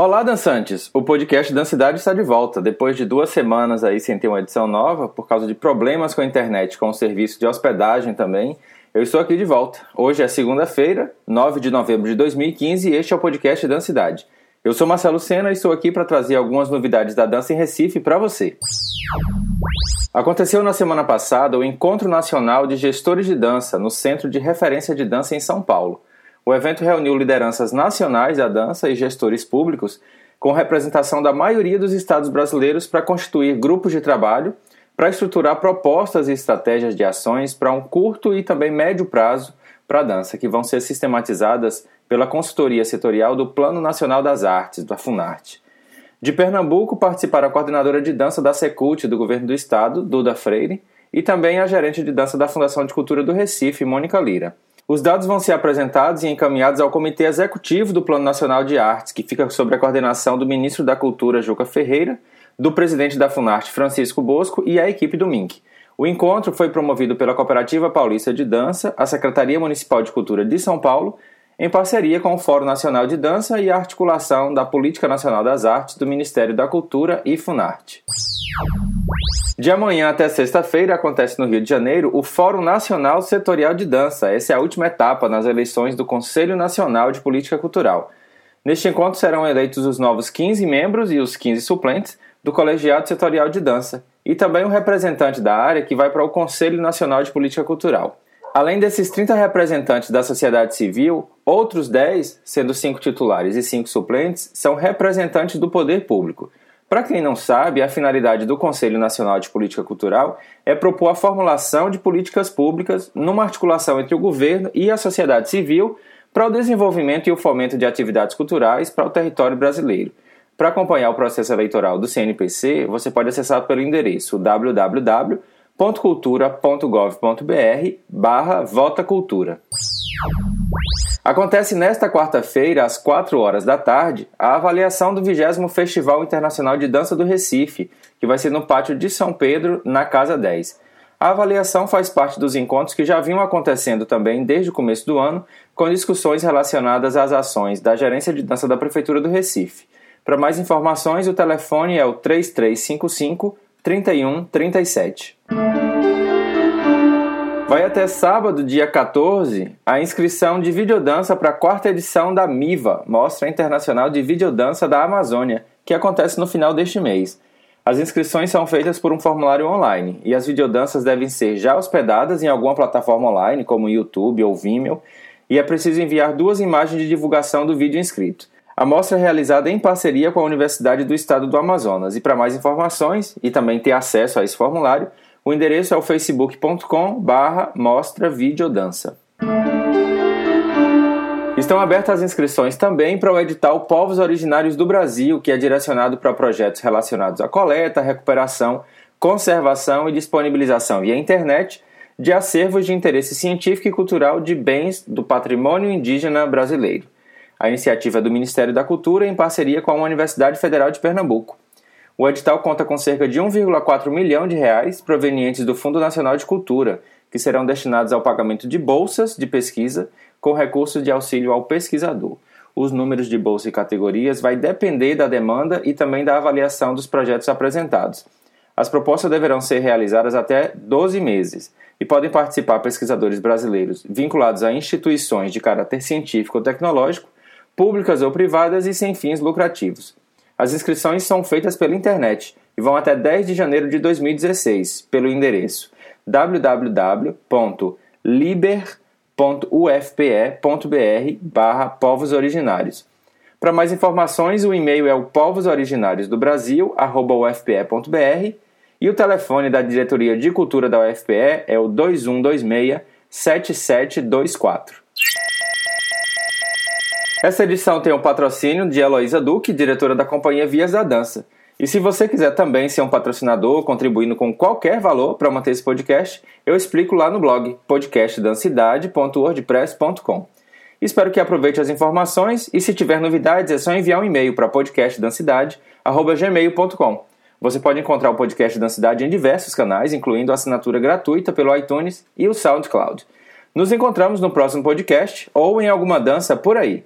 Olá, dançantes! O podcast Dancidade está de volta. Depois de duas semanas aí sem ter uma edição nova, por causa de problemas com a internet, com o serviço de hospedagem também, eu estou aqui de volta. Hoje é segunda-feira, 9 de novembro de 2015, e este é o podcast Dancidade. Eu sou Marcelo Sena e estou aqui para trazer algumas novidades da dança em Recife para você. Aconteceu na semana passada o Encontro Nacional de Gestores de Dança no Centro de Referência de Dança em São Paulo. O evento reuniu lideranças nacionais da dança e gestores públicos, com representação da maioria dos estados brasileiros, para constituir grupos de trabalho para estruturar propostas e estratégias de ações para um curto e também médio prazo para a dança, que vão ser sistematizadas pela consultoria setorial do Plano Nacional das Artes, da FUNARTE. De Pernambuco participaram a coordenadora de dança da Secult do governo do estado, Duda Freire, e também a gerente de dança da Fundação de Cultura do Recife, Mônica Lira. Os dados vão ser apresentados e encaminhados ao Comitê Executivo do Plano Nacional de Artes, que fica sob a coordenação do ministro da Cultura, Juca Ferreira, do presidente da Funarte, Francisco Bosco, e a equipe do MINC. O encontro foi promovido pela Cooperativa Paulista de Dança, a Secretaria Municipal de Cultura de São Paulo, em parceria com o Fórum Nacional de Dança e a articulação da Política Nacional das Artes do Ministério da Cultura e Funarte. De amanhã até sexta-feira acontece no Rio de Janeiro o Fórum Nacional Setorial de Dança. Essa é a última etapa nas eleições do Conselho Nacional de Política Cultural. Neste encontro serão eleitos os novos 15 membros e os 15 suplentes do Colegiado Setorial de Dança e também um representante da área que vai para o Conselho Nacional de Política Cultural. Além desses 30 representantes da sociedade civil, outros 10, sendo 5 titulares e 5 suplentes, são representantes do poder público. Para quem não sabe, a finalidade do Conselho Nacional de Política Cultural é propor a formulação de políticas públicas numa articulação entre o governo e a sociedade civil para o desenvolvimento e o fomento de atividades culturais para o território brasileiro. Para acompanhar o processo eleitoral do CNPC, você pode acessar pelo endereço www.cultura.gov.br barra Vota Cultura. Acontece nesta quarta-feira, às 4 horas da tarde, a avaliação do 20 Festival Internacional de Dança do Recife, que vai ser no Pátio de São Pedro, na Casa 10. A avaliação faz parte dos encontros que já vinham acontecendo também desde o começo do ano, com discussões relacionadas às ações da Gerência de Dança da Prefeitura do Recife. Para mais informações, o telefone é o 3355 3137. Até sábado, dia 14, a inscrição de videodança para a quarta edição da MIVA, Mostra Internacional de Videodança da Amazônia, que acontece no final deste mês. As inscrições são feitas por um formulário online e as videodanças devem ser já hospedadas em alguma plataforma online, como YouTube ou Vimeo, e é preciso enviar duas imagens de divulgação do vídeo inscrito. A mostra é realizada em parceria com a Universidade do Estado do Amazonas e para mais informações e também ter acesso a esse formulário, o endereço é o facebook.com barra mostra videodança. Estão abertas as inscrições também para o edital Povos Originários do Brasil, que é direcionado para projetos relacionados à coleta, recuperação, conservação e disponibilização via internet de acervos de interesse científico e cultural de bens do patrimônio indígena brasileiro. A iniciativa é do Ministério da Cultura em parceria com a Universidade Federal de Pernambuco. O edital conta com cerca de 1,4 milhão de reais provenientes do Fundo Nacional de Cultura, que serão destinados ao pagamento de bolsas de pesquisa com recursos de auxílio ao pesquisador. Os números de bolsa e categorias vai depender da demanda e também da avaliação dos projetos apresentados. As propostas deverão ser realizadas até 12 meses e podem participar pesquisadores brasileiros vinculados a instituições de caráter científico ou tecnológico, públicas ou privadas e sem fins lucrativos. As inscrições são feitas pela internet e vão até 10 de janeiro de 2016 pelo endereço www.liber.ufpe.br barra povos originários. Para mais informações, o e-mail é o povosorigináriosdobrasil.ufpe.br e o telefone da Diretoria de Cultura da UFPE é o 2126 7724. Essa edição tem o um patrocínio de Heloísa Duque, diretora da companhia Vias da Dança. E se você quiser também ser um patrocinador, contribuindo com qualquer valor para manter esse podcast, eu explico lá no blog podcastdancidade.wordpress.com. Espero que aproveite as informações e se tiver novidades é só enviar um e-mail para podcastdancidade@gmail.com. Você pode encontrar o podcast Dancidade em diversos canais, incluindo assinatura gratuita pelo iTunes e o SoundCloud. Nos encontramos no próximo podcast ou em alguma dança por aí.